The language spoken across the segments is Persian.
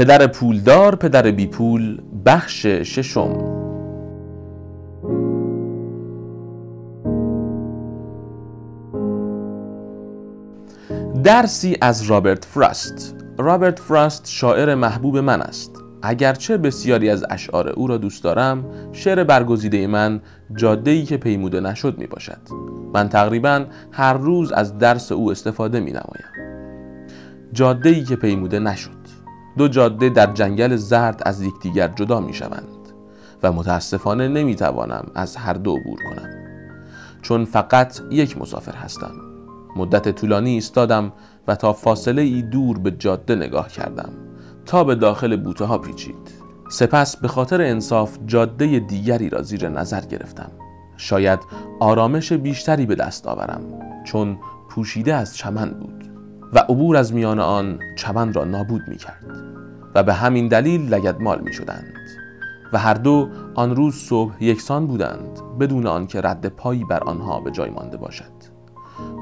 پدر پولدار پدر بی پول بخش ششم. درسی از رابرت فراست. رابرت فراست شاعر محبوب من است. اگرچه بسیاری از اشعار او را دوست دارم شعر برگزیده من جاده ای که پیموده نشد می باشد من تقریبا هر روز از درس او استفاده می نمایم جاده ای که پیموده نشد. دو جاده در جنگل زرد از یکدیگر جدا می شوند و متاسفانه نمی توانم از هر دو عبور کنم. چون فقط یک مسافر هستم. مدت طولانی ایستادم و تا فاصله ای دور به جاده نگاه کردم. تا به داخل بوته ها پیچید. سپس به خاطر انصاف جاده دیگری را زیر نظر گرفتم. شاید آرامش بیشتری به دست آورم. چون پوشیده از چمن بود. و عبور از میان آن چمن را نابود می کرد و به همین دلیل لگدمال می شدند و هر دو آن روز صبح یکسان بودند بدون آنکه رد پایی بر آنها به جای مانده باشد.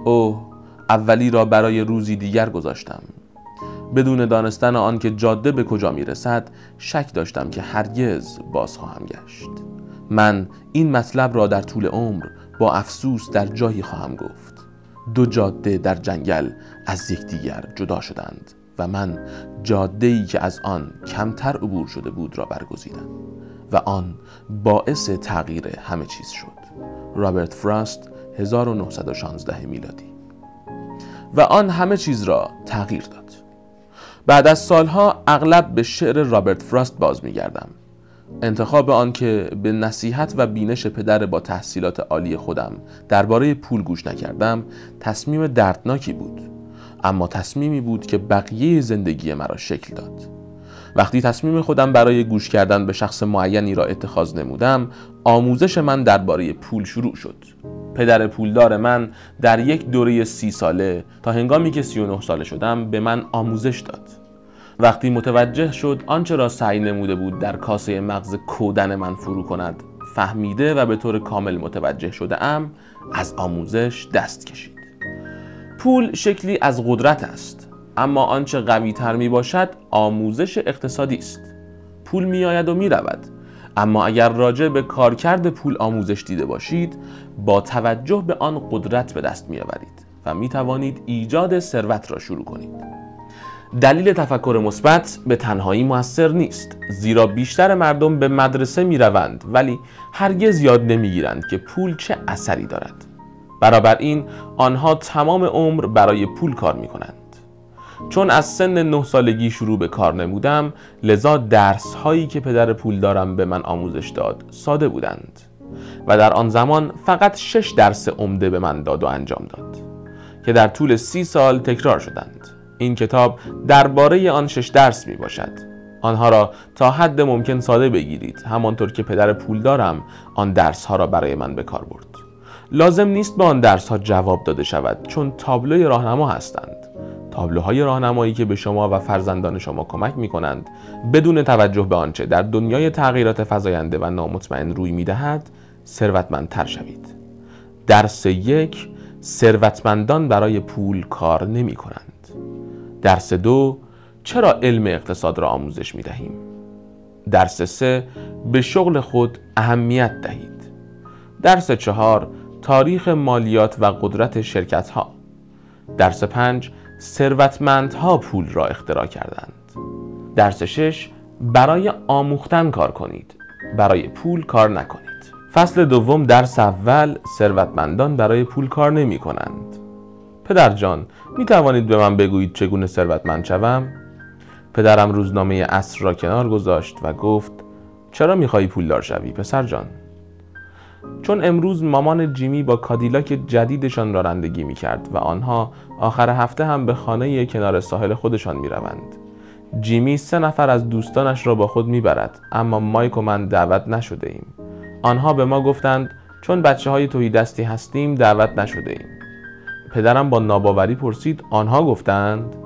اوه اولی را برای روزی دیگر گذاشتم. بدون دانستن آنکه جاده به کجا می رسد شک داشتم که هرگز باز خواهم گشت. من این مطلب را در طول عمر با افسوس در جایی خواهم گفت. دو جاده در جنگل از یکدیگر جدا شدند و من جاده ای که از آن کمتر عبور شده بود را برگزیدم و آن باعث تغییر همه چیز شد. رابرت فراست 1916 میلادی. و آن همه چیز را تغییر داد. بعد از سالها اغلب به شعر رابرت فراست باز میگردم. انتخاب آن که به نصیحت و بینش پدر با تحصیلات عالی خودم درباره پول گوش نکردم تصمیم دردناکی بود. اما تصمیمی بود که بقیه زندگی مرا شکل داد. وقتی تصمیم خودم برای گوش کردن به شخص معینی را اتخاذ نمودم آموزش من درباره پول شروع شد. پدر پولدار من در یک دوره سی ساله تا هنگامی که 39 ساله شدم به من آموزش داد. وقتی متوجه شد آنچه را سعی نموده بود در کاسه مغز کودن من فرو کند فهمیده و به طور کامل متوجه شده ام از آموزش دست کشید. پول شکلی از قدرت است اما آنچه قوی تر می باشد آموزش اقتصادی است. پول می آید و می رود اما اگر راجع به کارکرد پول آموزش دیده باشید با توجه به آن قدرت به دست می آورید و می توانید ایجاد ثروت را شروع کنید. دلیل تفکر مثبت به تنهایی موثر نیست زیرا بیشتر مردم به مدرسه می روند ولی هرگز یاد نمی گیرند که پول چه اثری دارد. این آنها تمام عمر برای پول کار می کنند چون از سن نه سالگی شروع به کار نمودم لذا درس هایی که پدر پول دارم به من آموزش داد ساده بودند و در آن زمان فقط شش درس عمده به من داد و انجام داد که در طول سی سال تکرار شدند. این کتاب درباره آن شش درس می باشد آنها را تا حد ممکن ساده بگیرید. همانطور که پدر پول دارم آن درس ها را برای من به کار برد. لازم نیست به آن درس ها جواب داده شود چون تابلوی راهنما هستند. تابلوهای راهنمایی که به شما و فرزندان شما کمک می کنند بدون توجه به آنچه در دنیای تغییرات فزاینده و نامطمئن روی می دهد ثروتمندتر شوید. درس یک ثروتمندان برای پول کار نمی کنند درس دو چرا علم اقتصاد را آموزش می دهیم؟ درس سه به شغل خود اهمیت دهید. درس چهار تاریخ مالیات و قدرت شرکت ها درس پنج ثروتمندها پول را اختراع کردند. درس شش برای آموختن کار کنید. برای پول کار نکنید. فصل دوم درس اول ثروتمندان برای پول کار نمی کنند. پدر جان می توانید به من بگویید چگونه ثروتمند شوم؟ پدرم روزنامه اصر را کنار گذاشت و گفت چرا می‌خواهی پولدار شوی پسر جان؟ چون امروز مامان جیمی با کادیلاک جدیدشان رانندگی می کرد و آنها آخر هفته هم به خانه کنار ساحل خودشان می روند. جیمی سه نفر از دوستانش را با خود می برد اما مایک و من دعوت نشده ایم. آنها به ما گفتند چون بچه های توی دستی هستیم دعوت نشده ایم. پدرم با ناباوری پرسید آنها گفتند؟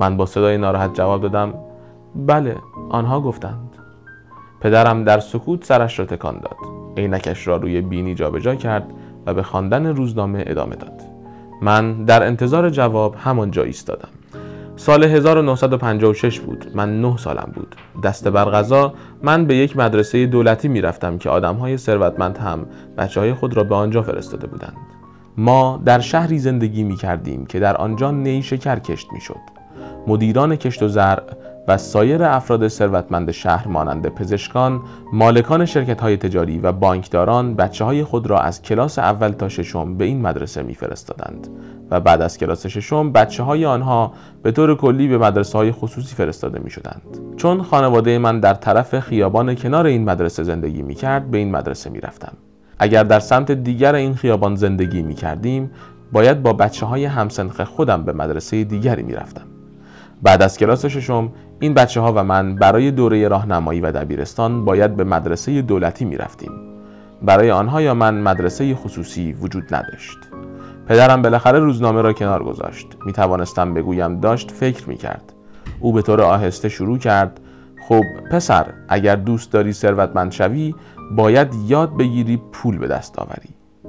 من با صدای ناراحت جواب دادم بله آنها گفتند. پدرم در سکوت سرش را تکان داد عینکش را روی بینی جابجا کرد و به خواندن روزنامه ادامه داد. من در انتظار جواب همانجا ایستادم. سال 1956 بود من 9 سالم بود. دست بر غذا من به یک مدرسه دولتی می رفتم که آدم های ثروتمند هم بچه های خود را به آنجا فرستاده بودند. ما در شهری زندگی می کردیم که در آنجا نی شکر کشت می شد مدیران کشت و زرع و سایر افراد ثروتمند شهر مانند پزشکان، مالکان شرکت های تجاری و بانکداران بچه های خود را از کلاس اول تا ششم به این مدرسه میفرستادند و بعد از کلاس ششم بچه های آنها به طور کلی به مدرسه های خصوصی فرستاده می شدند. چون خانواده من در طرف خیابان کنار این مدرسه زندگی می کرد به این مدرسه می رفتم. اگر در سمت دیگر این خیابان زندگی می کردیم باید با بچه های همسنخ خودم به مدرسه دیگری می رفتم. بعد از کلاس ششم این بچه ها و من برای دوره راهنمایی و دبیرستان باید به مدرسه دولتی می رفتیم. برای آنها یا من مدرسه خصوصی وجود نداشت. پدرم بالاخره روزنامه را کنار گذاشت. می توانستم بگویم داشت فکر می کرد. او به طور آهسته شروع کرد خب پسر اگر دوست داری ثروتمند شوی باید یاد بگیری پول به دست آوری.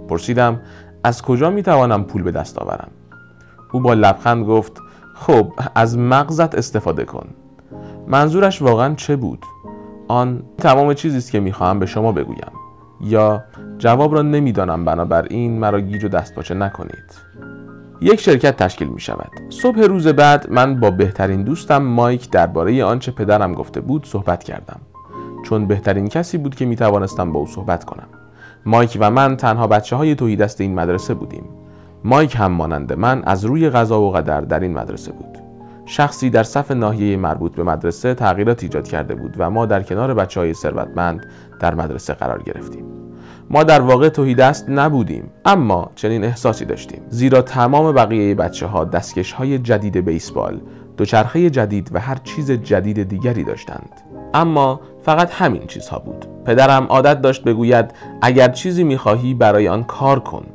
پرسیدم از کجا می توانم پول به دست آورم؟ او با لبخند گفت خب از مغزت استفاده کن منظورش واقعا چه بود آن تمام چیزی است که می‌خواهم به شما بگویم یا جواب را نمی‌دانم بنابراین مرا گیج و دستپاچه نکنید یک شرکت تشکیل می شود. صبح روز بعد من با بهترین دوستم مایک درباره آنچه پدرم گفته بود صحبت کردم. چون بهترین کسی بود که می توانستم با او صحبت کنم. مایک و من تنها بچه های توی دست این مدرسه بودیم. مایک هم مانند من از روی غذا و قدر در این مدرسه بود. شخصی در صف ناحیه مربوط به مدرسه تغییرات ایجاد کرده بود و ما در کنار بچه های ثروتمند در مدرسه قرار گرفتیم. ما در واقع توهی دست نبودیم اما چنین احساسی داشتیم. زیرا تمام بقیه بچه ها دستکش های جدید بیسبال دوچرخه جدید و هر چیز جدید دیگری داشتند. اما فقط همین چیزها بود. پدرم عادت داشت بگوید اگر چیزی می‌خواهی برای آن کار کن.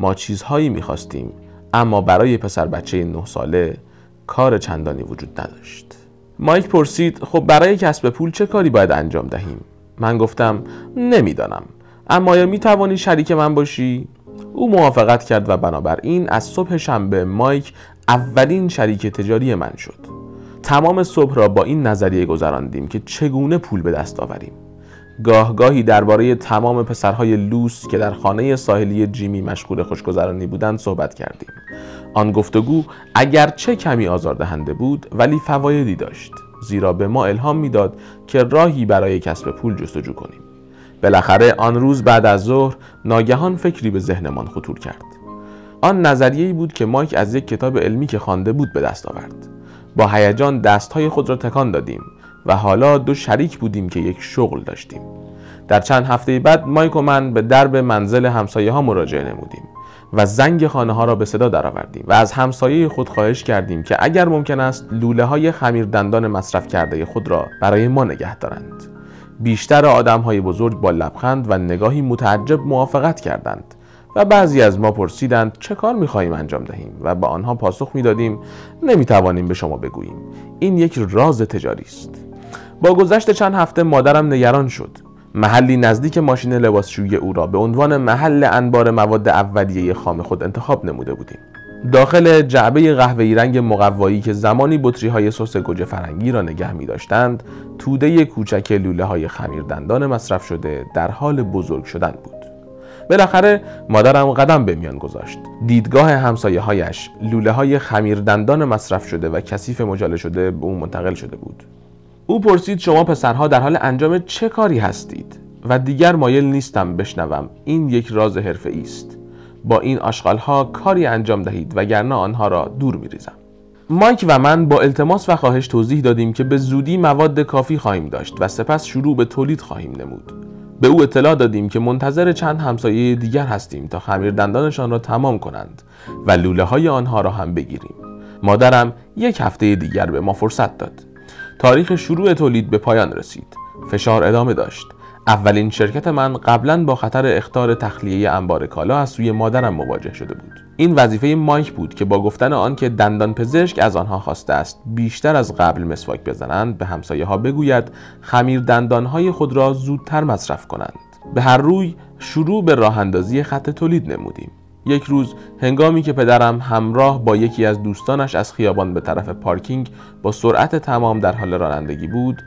ما چیزهایی می‌خواستیم اما برای پسر بچه نه ساله کار چندانی وجود نداشت. مایک پرسید خب برای کسب پول چه کاری باید انجام دهیم؟ من گفتم نمی‌دانم. اما آیا می‌توانی شریک من باشی؟ او موافقت کرد و بنابراین از صبح شنبه مایک اولین شریک تجاری من شد. تمام صبح را با این نظریه گذراندیم که چگونه پول به دست آوریم. گاهگاهی درباره تمام پسرهای لوس که در خانه ساحلی جیمی مشغول خوشگذرانی بودند صحبت کردیم. آن گفتگو اگر چه کمی آزاردهنده بود ولی فوایدی داشت زیرا به ما الهام می‌داد که راهی برای کسب پول جستجو کنیم. بالاخره آن روز بعد از ظهر ناگهان فکری به ذهنمان خطور کرد. آن نظریه بود که مایک از یک کتاب علمی که خوانده بود به دست آورد. با هیجان دستهای خود را تکان دادیم و حالا دو شریک بودیم که یک شغل داشتیم. در چند هفته بعد مایک و من به درب منزل همسایه ها مراجعه نمودیم و زنگ خانه ها را به صدا درآوردیم و از همسایه خود خواهش کردیم که اگر ممکن است لوله های خمیر دندان مصرف کرده خود را برای ما نگه دارند. بیشتر آدم های بزرگ با لبخند و نگاهی متعجب موافقت کردند و بعضی از ما پرسیدند چه کار می‌خواهیم انجام دهیم و به آنها پاسخ می‌دادیم نمی‌توانیم به شما بگوییم. این یک راز تجاری است. با گذشت چند هفته مادرم نگران شد. محلی نزدیک ماشین لباسشویی او را به عنوان محل انبار مواد اولیه خام خود انتخاب نموده بودیم. داخل جعبه قهوه‌ای رنگ مقوایی که زمانی بطری های سس گوجه فرنگی را نگه می داشتند توده کوچک لوله های خمیر دندان مصرف شده در حال بزرگ شدن بود. بالاخره مادرم قدم به میان گذاشت. دیدگاه همسایه هایش لوله های خمیر دندان مصرف شده و کثیف مجاله شده به او منتقل شده بود. او پرسید شما پسرها در حال انجام چه کاری هستید؟ و دیگر مایل نیستم بشنوم. این یک راز حرفه است. با این ها کاری انجام دهید وگرنه آنها را دور میریزم. مایک و من با التماس و خواهش توضیح دادیم که به زودی مواد کافی خواهیم داشت و سپس شروع به تولید خواهیم نمود. به او اطلاع دادیم که منتظر چند همسایه دیگر هستیم تا خمیر دندانشان را تمام کنند و لوله های آنها را هم بگیریم. مادرم یک هفته دیگر به ما فرصت داد. تاریخ شروع تولید به پایان رسید. فشار ادامه داشت. اولین شرکت من قبلا با خطر اختار تخلیه انبار کالا از سوی مادرم مواجه شده بود. این وظیفه مایک بود که با گفتن آن که دندان پزشک از آنها خواسته است بیشتر از قبل مسواک بزنند به همسایه ها بگوید خمیر دندان های خود را زودتر مصرف کنند. به هر روی شروع به راه اندازی خط تولید نمودیم. یک روز هنگامی که پدرم همراه با یکی از دوستانش از خیابان به طرف پارکینگ با سرعت تمام در حال رانندگی بود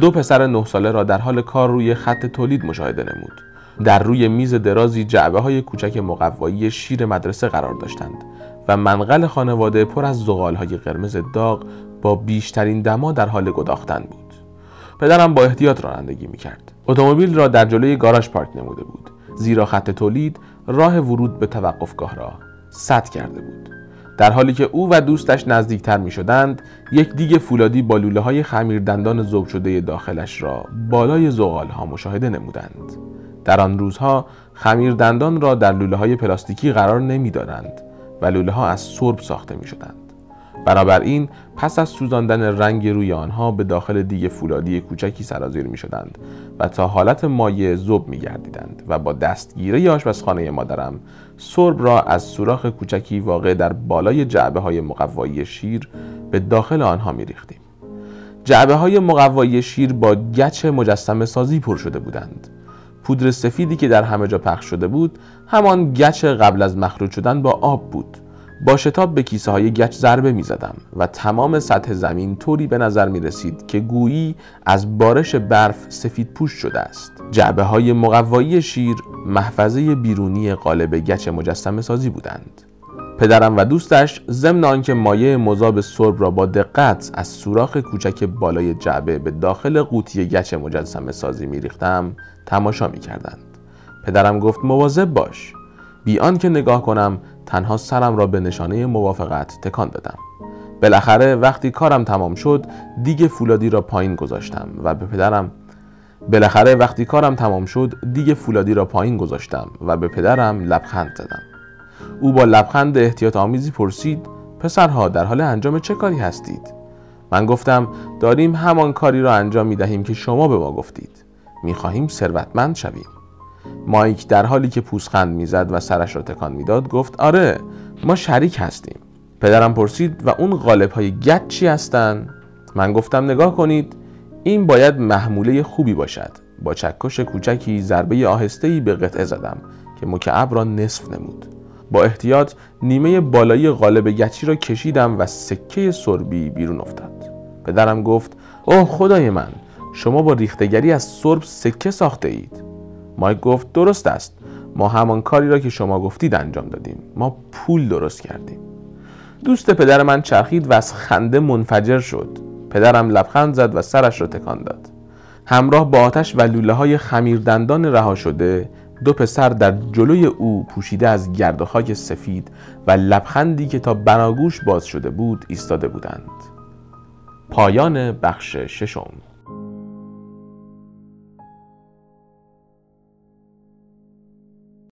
دو پسر نه ساله را در حال کار روی خط تولید مشاهده نمود. در روی میز درازی جعبه های کوچک مقوایی شیر مدرسه قرار داشتند و منقل خانواده پر از زغال های قرمز داغ با بیشترین دما در حال گداختن بود. پدرم با احتیاط رانندگی می‌کرد. اتومبیل را در جلوی گاراژ پارک نموده بود. زیرا خط تولید راه ورود به توقفگاه را سد کرده بود. در حالی که او و دوستش نزدیکتر می شدند یک دیگ فولادی با لوله های خمیر دندان ذوب شده داخلش را بالای زغال ها مشاهده نمودند. در آن روزها خمیر دندان را در لوله های پلاستیکی قرار نمی‌دادند و لوله ها از سرب ساخته می شدند بنابراین پس از سوزاندن رنگ روی آنها به داخل دیگ فولادی کوچکی سرازیر می شدند و تا حالت مایع زوب می گردیدند و با دستگیره آشپزخانه مادرم سرب را از سوراخ کوچکی واقع در بالای جعبه های مقوایی شیر به داخل آنها می ریختیم. جعبه های مقوایی شیر با گچ مجسم سازی پر شده بودند. پودر سفیدی که در همه جا پخش شده بود همان گچ قبل از مخلوط شدن با آب بود با شتاب به کیسه های گچ ضربه می زدم و تمام سطح زمین طوری به نظر می رسید که گویی از بارش برف سفید پوش شده است. جعبه های مقوایی شیر محفظه بیرونی قالب گچ مجسم سازی بودند. پدرم و دوستش ضمن آنکه مایع مذاب سرب را با دقت از سوراخ کوچک بالای جعبه به داخل قوطی گچ مجسم سازی می ریختم تماشا می کردند. پدرم گفت مواظب باش. بی آنکه نگاه کنم تنها سرم را به نشانه موافقت تکان دادم. بالاخره وقتی کارم تمام شد دیگ فولادی را پایین گذاشتم و به پدرم بالاخره وقتی کارم تمام شد دیگ فولادی را پایین گذاشتم و به پدرم لبخند زدم. او با لبخند احتیاط آمیزی پرسید پسرها در حال انجام چه کاری هستید؟ من گفتم داریم همان کاری را انجام می دهیم که شما به ما گفتید. می خواهیم ثروتمند شویم. مایک در حالی که پوزخند می‌زد و سرش را تکان می‌داد گفت آره ما شریک هستیم. پدرم پرسید و اون غالب های گچ چی هستن؟ من گفتم نگاه کنید این باید محموله خوبی باشد. با چکش کوچکی ضربه آهسته‌ای به قطعه زدم که مکعب را نصف نمود. با احتیاط نیمه بالایی غالب گچی را کشیدم و سکه سربی بیرون افتاد. پدرم گفت اوه خدای من شما با ریختگری از سرب سکه ساخته اید مایک گفت درست است. ما همان کاری را که شما گفتید انجام دادیم. ما پول درست کردیم. دوست پدر من چرخید و از خنده منفجر شد. پدرم لبخند زد و سرش را تکان داد. همراه با آتش و لوله های خمیردندان رها شده دو پسر در جلوی او پوشیده از گرد و خاک سفید و لبخندی که تا بناگوش باز شده بود ایستاده بودند. پایان بخش ششم.